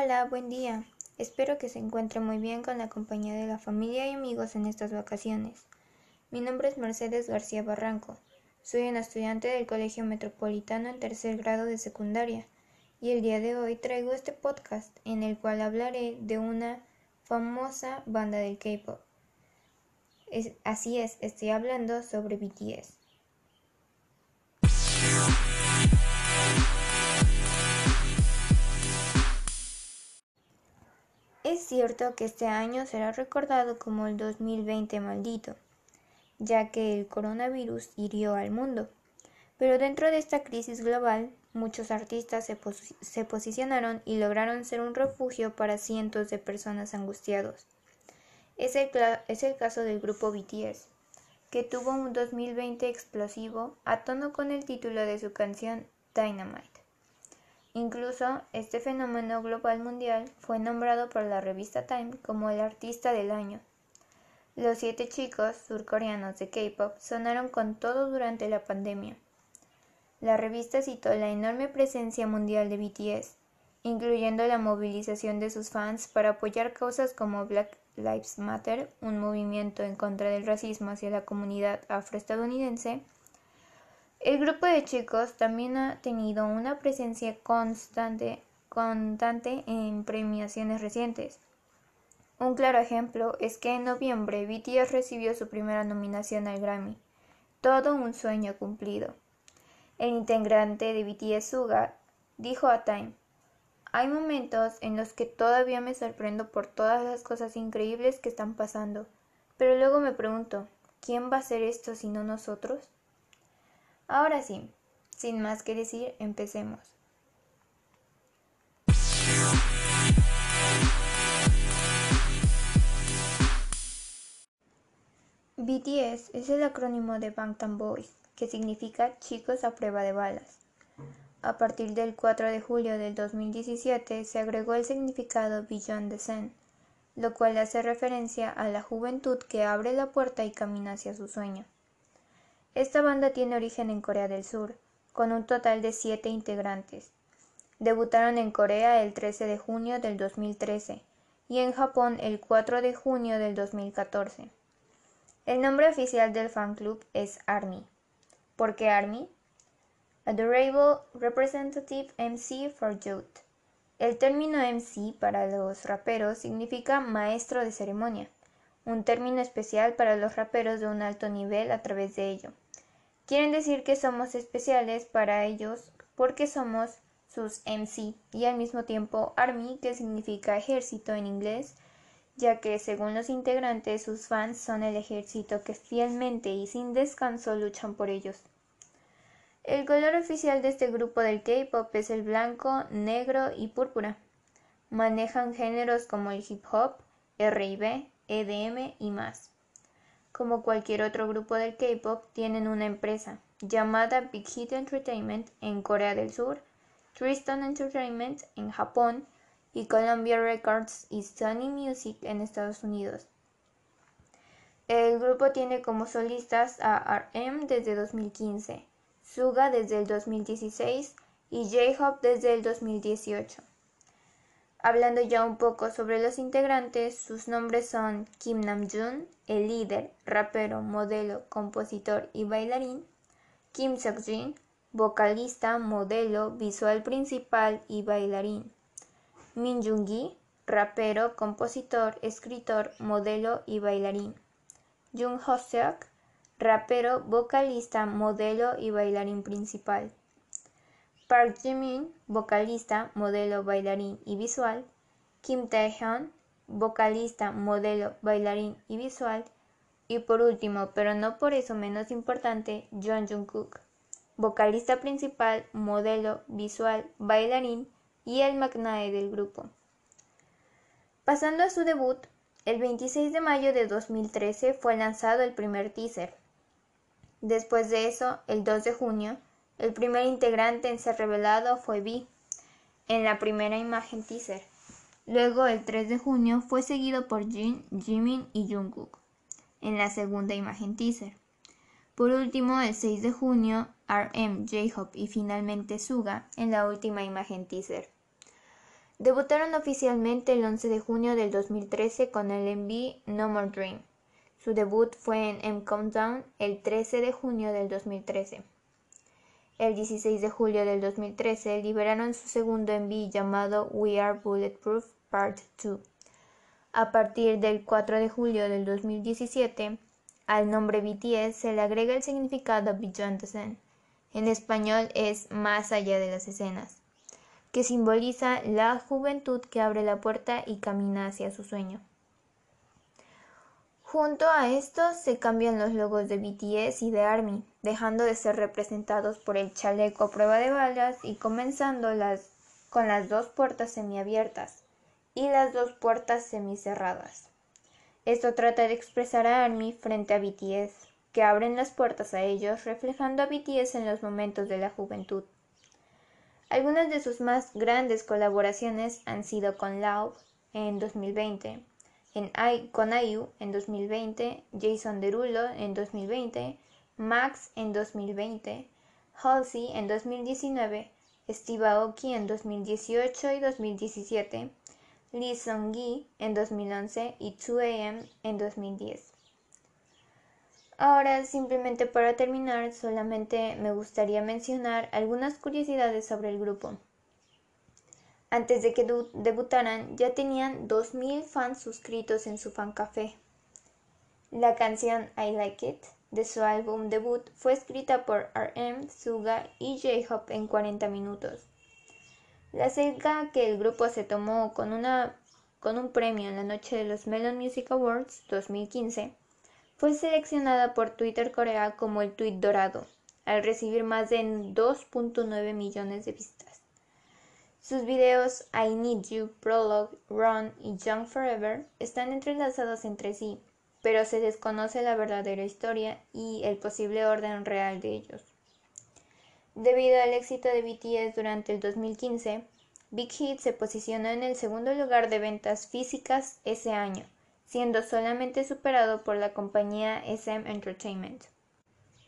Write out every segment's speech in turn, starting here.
Hola, buen día. Espero que se encuentre muy bien con la compañía de la familia y amigos en estas vacaciones. Mi nombre es Mercedes García Barranco. Soy una estudiante del Colegio Metropolitano en tercer grado de secundaria y el día de hoy traigo este podcast en el cual hablaré de una famosa banda del K-pop. así es, estoy hablando sobre BTS. Es cierto que este año será recordado como el 2020 maldito, ya que el coronavirus hirió al mundo. Pero dentro de esta crisis global, muchos artistas se, posicionaron y lograron ser un refugio para cientos de personas angustiados. Es el, es el caso del grupo BTS, que tuvo un 2020 explosivo a tono con el título de su canción Dynamite. Incluso este fenómeno global mundial fue nombrado por la revista Time como el artista del año. Los siete chicos surcoreanos de K-pop sonaron con todo durante la pandemia. La revista citó la enorme presencia mundial de BTS, incluyendo la movilización de sus fans para apoyar causas como Black Lives Matter, un movimiento en contra del racismo hacia la comunidad afroestadounidense, el grupo de chicos también ha tenido una presencia constante, en premiaciones recientes. Un claro ejemplo es que en noviembre BTS recibió su primera nominación al Grammy. Todo un sueño cumplido. El integrante de BTS Suga dijo a Time, hay momentos en los que todavía me sorprendo por todas las cosas increíbles que están pasando, pero luego me pregunto, ¿quién va a hacer esto si no nosotros? Ahora sí, sin más que decir, empecemos. BTS es el acrónimo de Bangtan Boys, que significa chicos a prueba de balas. A partir del 4 de julio del 2017 se agregó el significado Beyond the Sun, lo cual hace referencia a la juventud que abre la puerta y camina hacia su sueño. Esta banda tiene origen en Corea del Sur, con un total de siete integrantes. Debutaron en Corea el 13 de junio del 2013 y en Japón el 4 de junio del 2014. El nombre oficial del fan club es ARMY. ¿Por qué ARMY? Adorable Representative MC for Youth. El término MC para los raperos significa maestro de ceremonia, un término especial para los raperos de un alto nivel a través de ello. Quieren decir que somos especiales para ellos porque somos sus MC y al mismo tiempo Army, que significa ejército en inglés, ya que según los integrantes sus fans son el ejército que fielmente y sin descanso luchan por ellos. El color oficial de este grupo del K-pop es el blanco, negro y púrpura. Manejan géneros como el hip hop, R&B, EDM y más como cualquier otro grupo del K-pop, tienen una empresa llamada Big Hit Entertainment en Corea del Sur, Tristan Entertainment en Japón y Columbia Records y Sony Music en Estados Unidos. El grupo tiene como solistas a RM desde 2015, Suga desde el 2016 y J-Hope desde el 2018. Hablando ya un poco sobre los integrantes, sus nombres son Kim Namjoon, el líder, rapero, modelo, compositor y bailarín, Kim Seokjin, vocalista, modelo, visual principal y bailarín, Min Jung-gi, rapero, compositor, escritor, modelo y bailarín, Jung Ho-seok, rapero, vocalista, modelo y bailarín principal. Park Jimin, vocalista, modelo, bailarín y visual, Kim Taehyun, vocalista, modelo, bailarín y visual, y por último, pero no por eso menos importante, John Jungkook, vocalista principal, modelo, visual, bailarín y el magnae del grupo. Pasando a su debut, el 26 de mayo de 2013 fue lanzado el primer teaser. Después de eso, el 2 de junio, el primer integrante en ser revelado fue V, en la primera imagen teaser. Luego, el 3 de junio, fue seguido por Jin, Jimin y Jungkook, en la segunda imagen teaser. Por último, el 6 de junio, RM, J-Hope y finalmente Suga en la última imagen teaser. Debutaron oficialmente el 11 de junio del 2013 con el MV No More Dream. Su debut fue en M Countdown el 13 de junio del 2013. El 16 de julio del 2013 liberaron su segundo MV llamado We Are Bulletproof Part 2. A partir del 4 de julio del 2017, al nombre BTS se le agrega el significado Beyond the Scene. En español es Más allá de las escenas, que simboliza la juventud que abre la puerta y camina hacia su sueño. Junto a esto se cambian los logos de BTS y de ARMY, dejando de ser representados por el chaleco a prueba de balas y comenzando las, con las dos puertas semiabiertas y las dos puertas semicerradas. Esto trata de expresar a ARMY frente a BTS, que abren las puertas a ellos, reflejando a BTS en los momentos de la juventud. Algunas de sus más grandes colaboraciones han sido con Love en 2020, en con IU en 2020, Jason Derulo en 2020, Max en 2020, Halsey en 2019, Steve Aoki en 2018 y 2017, Lee Sung-gi en 2011 y 2AM en 2010. Ahora, simplemente para terminar, solamente me gustaría mencionar algunas curiosidades sobre el grupo. Antes de que debutaran, ya tenían 2.000 fans suscritos en su fancafé. La canción I Like It de su álbum debut fue escrita por RM, Suga y J-Hop en 40 minutos. La cerca que el grupo se tomó con, una, con un premio en la noche de los Melon Music Awards 2015 fue seleccionada por Twitter Corea como el tweet dorado, al recibir más de 2.9 millones de vistas. Sus videos I Need You, Prologue, Run y Young Forever están entrelazados entre sí, pero se desconoce la verdadera historia y el posible orden real de ellos. Debido al éxito de BTS durante el 2015, Big Hit se posicionó en el segundo lugar de ventas físicas ese año, siendo solamente superado por la compañía SM Entertainment.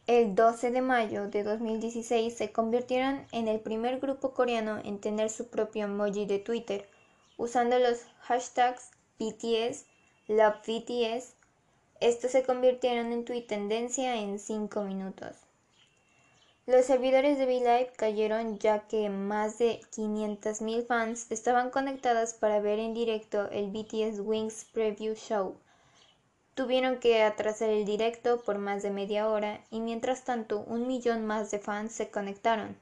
El 12 de mayo de 2016 se convirtieron en el primer grupo coreano en tener su propio emoji de Twitter, usando los hashtags BTS, LoveBTS. Estos se convirtieron en tendencia en 5 minutos. Los servidores de V-Live cayeron ya que más de 500.000 fans estaban conectadas para ver en directo el BTS Wings Preview Show. Tuvieron que atrasar el directo por más de media hora y mientras tanto un millón más de fans se conectaron.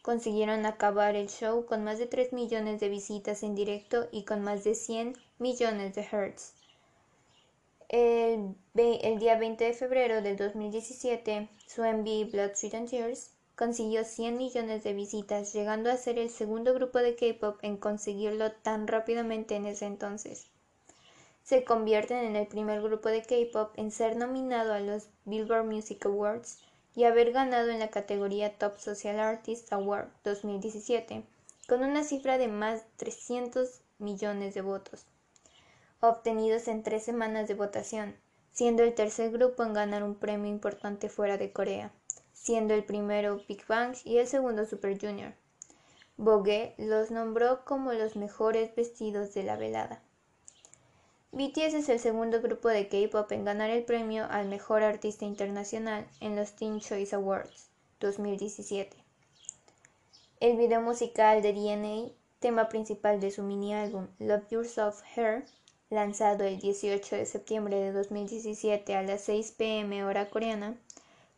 Consiguieron acabar el show con más de 3 millones de visitas en directo y con más de 100 millones de hertz. El, día 20 de febrero del 2017, su MV Blood, Sweat and Tears consiguió 100 millones de visitas, llegando a ser el segundo grupo de K-pop en conseguirlo tan rápidamente en ese entonces. Se convierten en el primer grupo de K-pop en ser nominado a los Billboard Music Awards y haber ganado en la categoría Top Social Artist Award 2017, con una cifra de más de 300 millones de votos obtenidos en tres semanas de votación, siendo el tercer grupo en ganar un premio importante fuera de Corea, siendo el primero Big Bang y el segundo Super Junior. Vogue los nombró como los mejores vestidos de la velada. BTS es el segundo grupo de K-pop en ganar el premio al mejor artista internacional en los Teen Choice Awards 2017. El video musical de DNA, tema principal de su mini álbum Love Yourself Her, lanzado el 18 de septiembre de 2017 a las 6 pm hora coreana,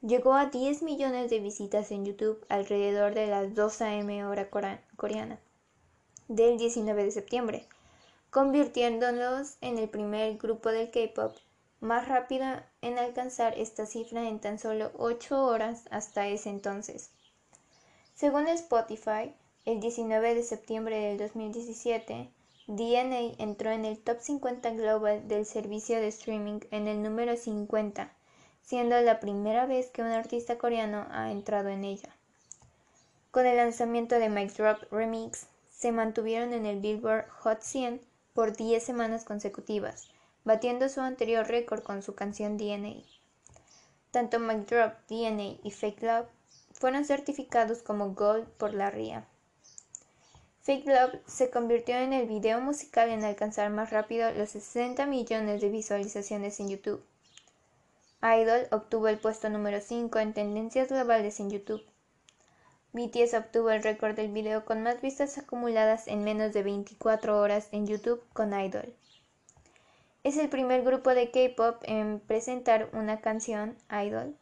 llegó a 10 millones de visitas en YouTube alrededor de las 2 am hora coreana del 19 de septiembre, convirtiéndolos en el primer grupo del K-pop más rápido en alcanzar esta cifra en tan solo 8 horas hasta ese entonces. Según Spotify, el 19 de septiembre del 2017, DNA entró en el top 50 global del servicio de streaming en el número 50, siendo la primera vez que un artista coreano ha entrado en ella. Con el lanzamiento de Mike Drop Remix, se mantuvieron en el Billboard Hot 100 por 10 semanas consecutivas, batiendo su anterior récord con su canción DNA. Tanto Mike Drop, DNA y Fake Love fueron certificados como Gold por la RIA. Fake Love se convirtió en el video musical en alcanzar más rápido los 60 millones de visualizaciones en YouTube. Idol obtuvo el puesto número 5 en tendencias globales en YouTube. BTS obtuvo el récord del video con más vistas acumuladas en menos de 24 horas en YouTube con Idol. Es el primer grupo de K-pop en presentar una canción, Idol,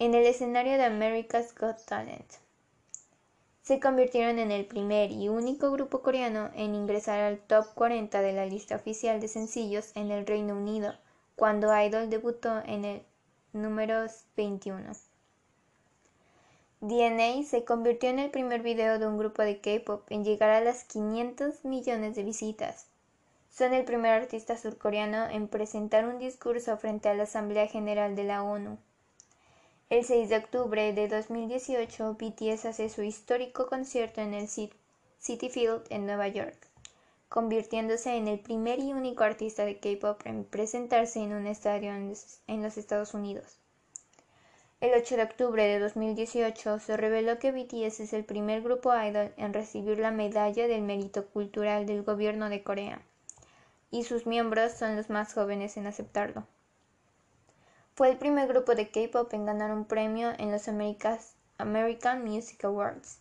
en el escenario de America's Got Talent se convirtieron en el primer y único grupo coreano en ingresar al top 40 de la lista oficial de sencillos en el Reino Unido, cuando Idol debutó en el número 21. DNA se convirtió en el primer video de un grupo de K-pop en llegar a las 500 millones de visitas. Son el primer artista surcoreano en presentar un discurso frente a la Asamblea General de la ONU. El 6 de octubre de 2018, BTS hace su histórico concierto en el City Field en Nueva York, convirtiéndose en el primer y único artista de K-pop en presentarse en un estadio en los Estados Unidos. El 8 de octubre de 2018 se reveló que BTS es el primer grupo idol en recibir la medalla del mérito cultural del gobierno de Corea, y sus miembros son los más jóvenes en aceptarlo. Fue el primer grupo de K-pop en ganar un premio en los American Music Awards.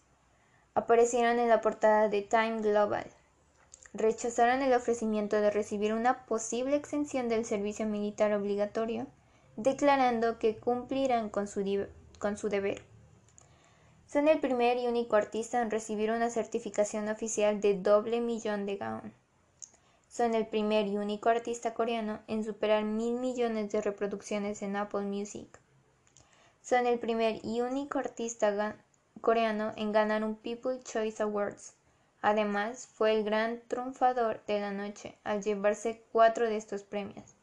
Aparecieron en la portada de Time Global. Rechazaron el ofrecimiento de recibir una posible exención del servicio militar obligatorio, declarando que cumplirán con su, con su deber. Son el primer y único artista en recibir una certificación oficial de doble millón de gaon. Son el primer y único artista coreano en superar mil millones de reproducciones en Apple Music. Son el primer y único artista coreano en ganar un People Choice Awards. Además, fue el gran triunfador de la noche al llevarse cuatro de estos premios.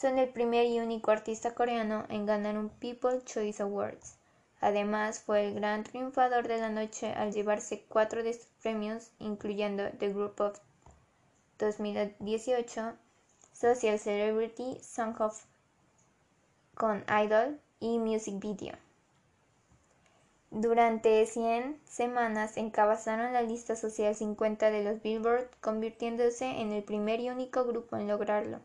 Son el primer y único artista coreano en ganar un People Choice Awards. Además, fue el gran triunfador de la noche al llevarse cuatro de estos premios, incluyendo The Group of 2018, Social Celebrity Song of con Idol y Music Video. Durante 100 semanas encabezaron la lista social 50 de los Billboard, convirtiéndose en el primer y único grupo en lograrlo.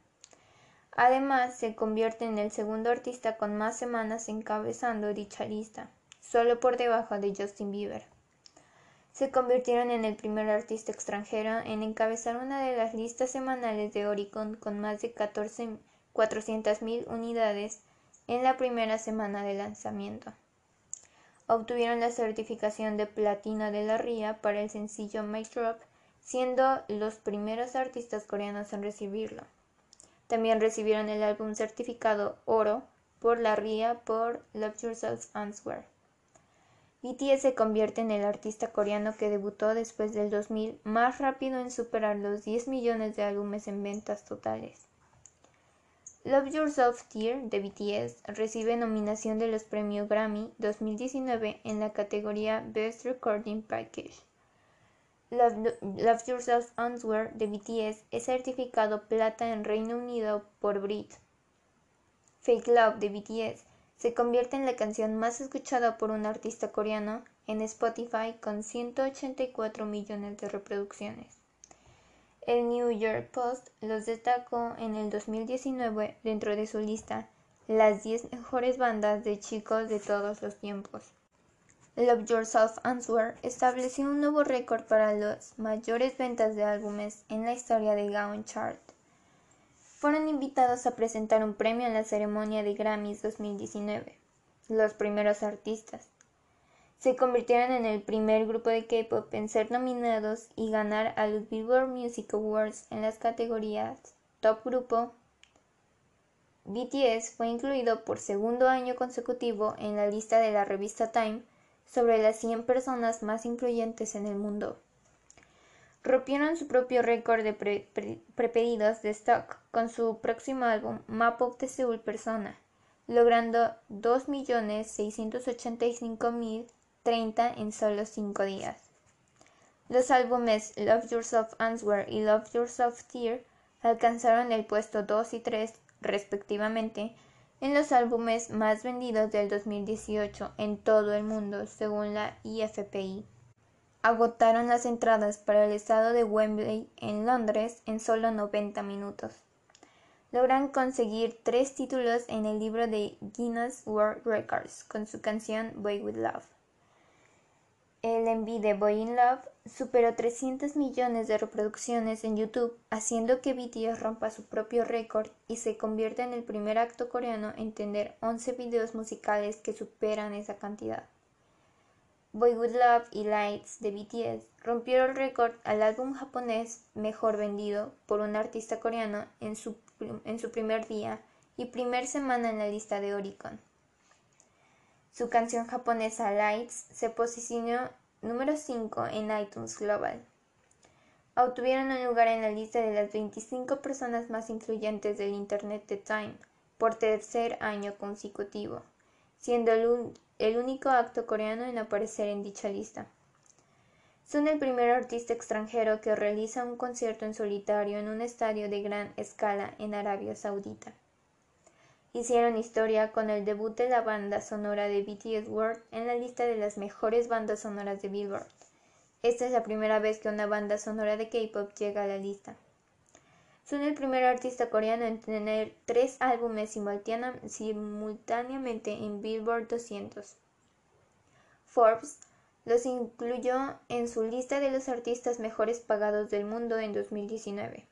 Además, se convierte en el segundo artista con más semanas encabezando dicha lista, solo por debajo de Justin Bieber se convirtieron en el primer artista extranjero en encabezar una de las listas semanales de Oricon con más de 400.000 unidades en la primera semana de lanzamiento. Obtuvieron la certificación de platino de la RIA para el sencillo My Drop, siendo los primeros artistas coreanos en recibirlo. También recibieron el álbum certificado oro por la RIA por Love Yourself Answer. BTS se convierte en el artista coreano que debutó después del 2000 más rápido en superar los 10 millones de álbumes en ventas totales. Love Yourself Tear de BTS recibe nominación de los premios Grammy 2019 en la categoría Best Recording Package. Love, Yourself Answer de BTS es certificado plata en Reino Unido por Brit. Fake Love de BTS se convierte en la canción más escuchada por un artista coreano en Spotify con 184 millones de reproducciones. El New York Post los destacó en el 2019 dentro de su lista las 10 mejores bandas de chicos de todos los tiempos. Love Yourself Answer estableció un nuevo récord para las mayores ventas de álbumes en la historia de Gaon Chart fueron invitados a presentar un premio en la ceremonia de Grammys 2019. Los primeros artistas se convirtieron en el primer grupo de K-pop en ser nominados y ganar a los Billboard Music Awards en las categorías Top Grupo. BTS fue incluido por segundo año consecutivo en la lista de la revista Time sobre las 100 personas más influyentes en el mundo rompieron su propio récord de prepedidos de stock con su próximo álbum Map of the Soul Persona, logrando 2.685.030 en solo 5 días. Los álbumes Love Yourself Answer y Love Yourself Tear alcanzaron el puesto 2 y 3 respectivamente en los álbumes más vendidos del 2018 en todo el mundo según la IFPI. Agotaron las entradas para el estado de Wembley en Londres en solo 90 minutos. Logran conseguir tres títulos en el libro de Guinness World Records con su canción Boy With Love. El envío de Boy in Love superó 300 millones de reproducciones en YouTube, haciendo que BTS rompa su propio récord y se convierta en el primer acto coreano en tener 11 videos musicales que superan esa cantidad. Boy With Love y Lights de BTS rompieron el récord al álbum japonés mejor vendido por un artista coreano en su, en su primer día y primer semana en la lista de Oricon. Su canción japonesa Lights se posicionó número 5 en iTunes Global. Obtuvieron un lugar en la lista de las 25 personas más influyentes del Internet de Time por tercer año consecutivo, siendo el, el único acto coreano en aparecer en dicha lista. Son el primer artista extranjero que realiza un concierto en solitario en un estadio de gran escala en Arabia Saudita. Hicieron historia con el debut de la banda sonora de BTS World en la lista de las mejores bandas sonoras de Billboard. Esta es la primera vez que una banda sonora de K-pop llega a la lista. Son el primer artista coreano en tener tres álbumes simultáneamente en Billboard 200. Forbes los incluyó en su lista de los artistas mejores pagados del mundo en 2019.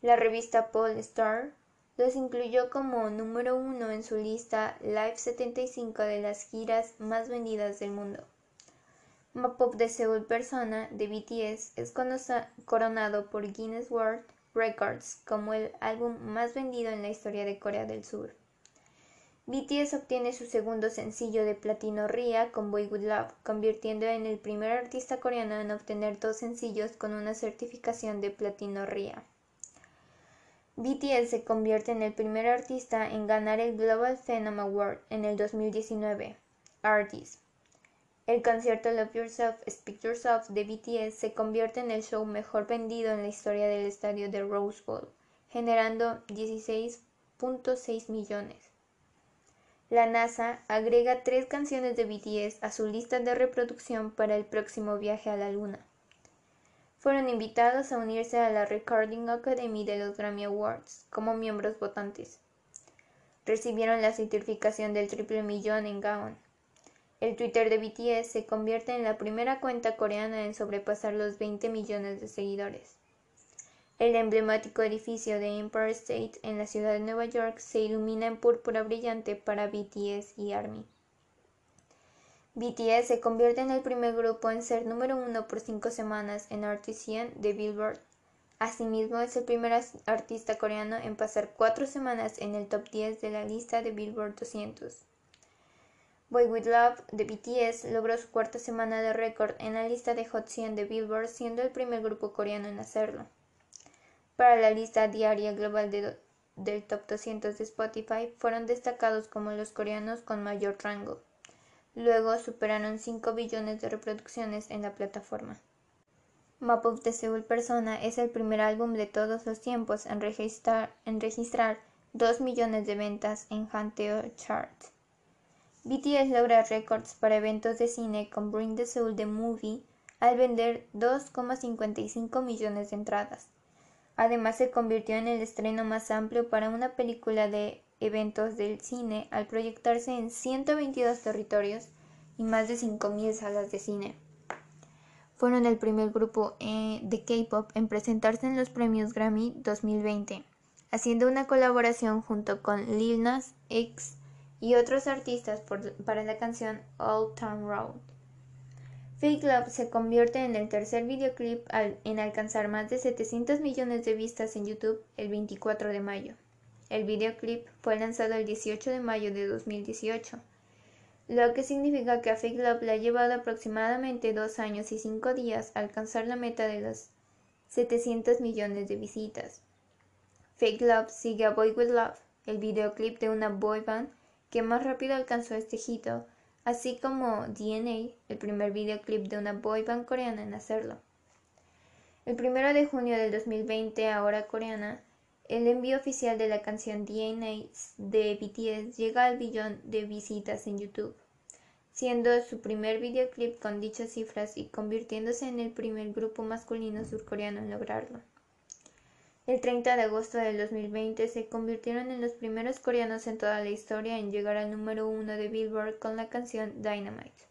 La revista Star los incluyó como número uno en su lista Live 75 de las giras más vendidas del mundo. Mapop de Seoul Persona de BTS es coronado por Guinness World Records como el álbum más vendido en la historia de Corea del Sur. BTS obtiene su segundo sencillo de platino RIA con Boy With Love, convirtiendo en el primer artista coreano en obtener dos sencillos con una certificación de platino RIA. BTS se convierte en el primer artista en ganar el Global Phenom Award en el 2019. Artist. El concierto Love Yourself, Speak Yourself de BTS se convierte en el show mejor vendido en la historia del estadio de Rose Bowl, generando 16.6 millones. La NASA agrega tres canciones de BTS a su lista de reproducción para el próximo viaje a la Luna fueron invitados a unirse a la Recording Academy de los Grammy Awards como miembros votantes. Recibieron la certificación del triple millón en Gaon. El Twitter de BTS se convierte en la primera cuenta coreana en sobrepasar los 20 millones de seguidores. El emblemático edificio de Empire State en la ciudad de Nueva York se ilumina en púrpura brillante para BTS y ARMY. BTS se convierte en el primer grupo en ser número uno por cinco semanas en Artist 100 de Billboard. Asimismo, es el primer artista coreano en pasar cuatro semanas en el top 10 de la lista de Billboard 200. Boy With Love de BTS logró su cuarta semana de récord en la lista de Hot 100 de Billboard, siendo el primer grupo coreano en hacerlo. Para la lista diaria global del top 200 de Spotify, fueron destacados como los coreanos con mayor rango. Luego superaron 5 billones de reproducciones en la plataforma. Map of the Seoul Persona es el primer álbum de todos los tiempos en registrar, en registrar 2 millones de ventas en Hanteo Chart. BTS logra récords para eventos de cine con Bring the Soul the Movie al vender 2,55 millones de entradas. Además se convirtió en el estreno más amplio para una película de eventos del cine al proyectarse en 122 territorios y más de 5.000 salas de cine. Fueron el primer grupo eh, de K-pop en presentarse en los premios Grammy 2020, haciendo una colaboración junto con Lil Nas X y otros artistas para la canción Old Town Road. Fake Love se convierte en el tercer videoclip en alcanzar más de 700 millones de vistas en YouTube el 24 de mayo. El videoclip fue lanzado el 18 de mayo de 2018, lo que significa que a Fake Love le ha llevado aproximadamente dos años y cinco días alcanzar la meta de los 700 millones de visitas. Fake Love sigue a Boy With Love, el videoclip de una boy band que más rápido alcanzó este hito, así como DNA, el primer videoclip de una boy band coreana en hacerlo. El 1 de junio del 2020, ahora coreana, el envío oficial de la canción DNA de BTS llega al billón de visitas en YouTube. siendo su primer videoclip con dichas cifras y convirtiéndose en el primer grupo masculino surcoreano en lograrlo. El 30 de agosto del 2020 se convirtieron en los primeros coreanos en toda la historia en llegar al número uno de Billboard con la canción Dynamite.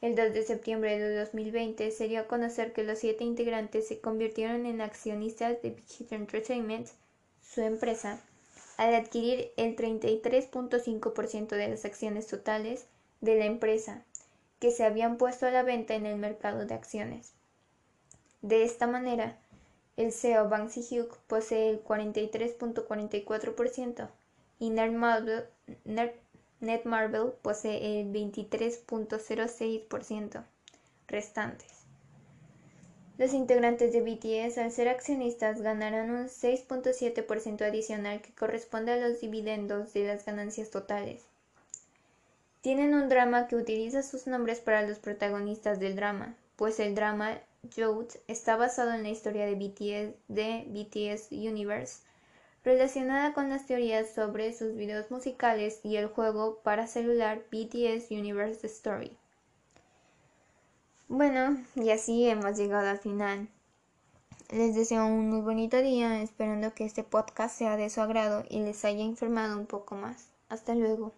El 2 de septiembre de 2020 se dio a conocer que los siete integrantes se convirtieron en accionistas de Big Hit Entertainment, su empresa, al adquirir el 33.5% de las acciones totales de la empresa que se habían puesto a la venta en el mercado de acciones. De esta manera, el CEO Bang Si-hyuk posee el 43.44% y Netmarble, Netmarble posee el 23.06% restantes. Los integrantes de BTS, al ser accionistas, ganarán un 6.7% adicional que corresponde a los dividendos de las ganancias totales. Tienen un drama que utiliza sus nombres para los protagonistas del drama, pues el drama Youth está basado en la historia de BTS de BTS Universe, relacionada con las teorías sobre sus videos musicales y el juego para celular BTS Universe Story. Bueno, y así hemos llegado al final. Les deseo un muy bonito día, esperando que este podcast sea de su agrado y les haya informado un poco más. Hasta luego.